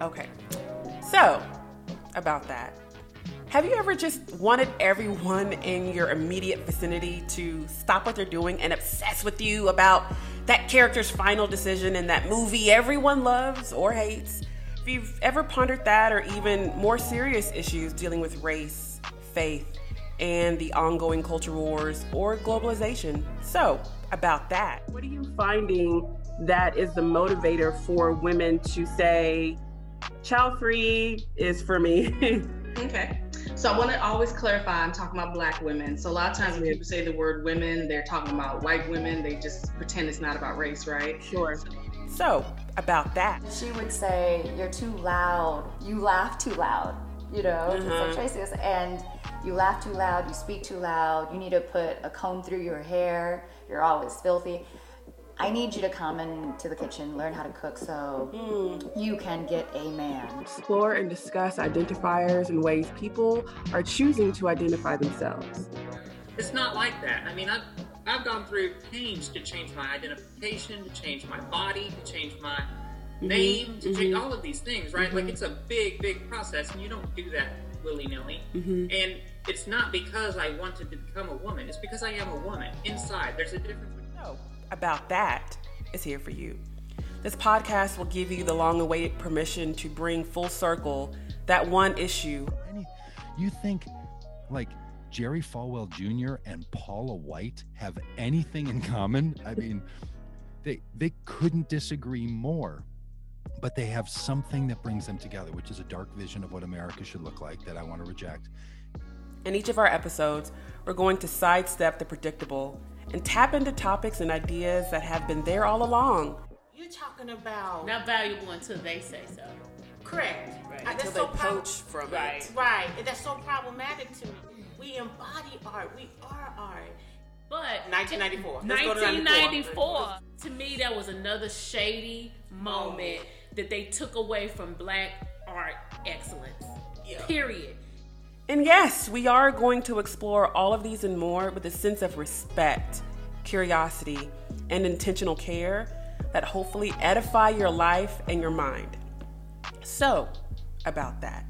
Okay. So, about that. Have you ever just wanted everyone in your immediate vicinity to stop what they're doing and obsess with you about that character's final decision in that movie everyone loves or hates? If you've ever pondered that or even more serious issues dealing with race, faith, and the ongoing culture wars or globalization. So, about that. What are you finding that is the motivator for women to say, child free is for me? okay. So I want to always clarify I'm talking about black women. So a lot of times when people say the word women, they're talking about white women. They just pretend it's not about race, right? Sure. So, about that. She would say, You're too loud. You laugh too loud. You know, mm-hmm. just like Tracy and you laugh too loud, you speak too loud, you need to put a comb through your hair, you're always filthy. I need you to come into the kitchen, learn how to cook so mm. you can get a man. Explore and discuss identifiers and ways people are choosing to identify themselves. It's not like that. I mean, I've, I've gone through pains to change my identification, to change my body, to change my mm-hmm. name, to mm-hmm. change all of these things, right? Mm-hmm. Like, it's a big, big process, and you don't do that willy nilly. Mm-hmm. And it's not because I wanted to become a woman, it's because I am a woman inside. There's a difference. No about that is here for you. This podcast will give you the long awaited permission to bring full circle that one issue. You think like Jerry Falwell Jr. and Paula White have anything in common? I mean, they they couldn't disagree more. But they have something that brings them together, which is a dark vision of what America should look like that I want to reject. In each of our episodes, we're going to sidestep the predictable and tap into topics and ideas that have been there all along. You're talking about not valuable until they say so. Correct. Right. Uh, until that's they so poach from right. it. Right. And that's so problematic to me. We embody art. We are art. But 1994. 1994. To, to me, that was another shady moment oh. that they took away from black art excellence. Yeah. Period. And yes, we are going to explore all of these and more with a sense of respect, curiosity, and intentional care that hopefully edify your life and your mind. So, about that.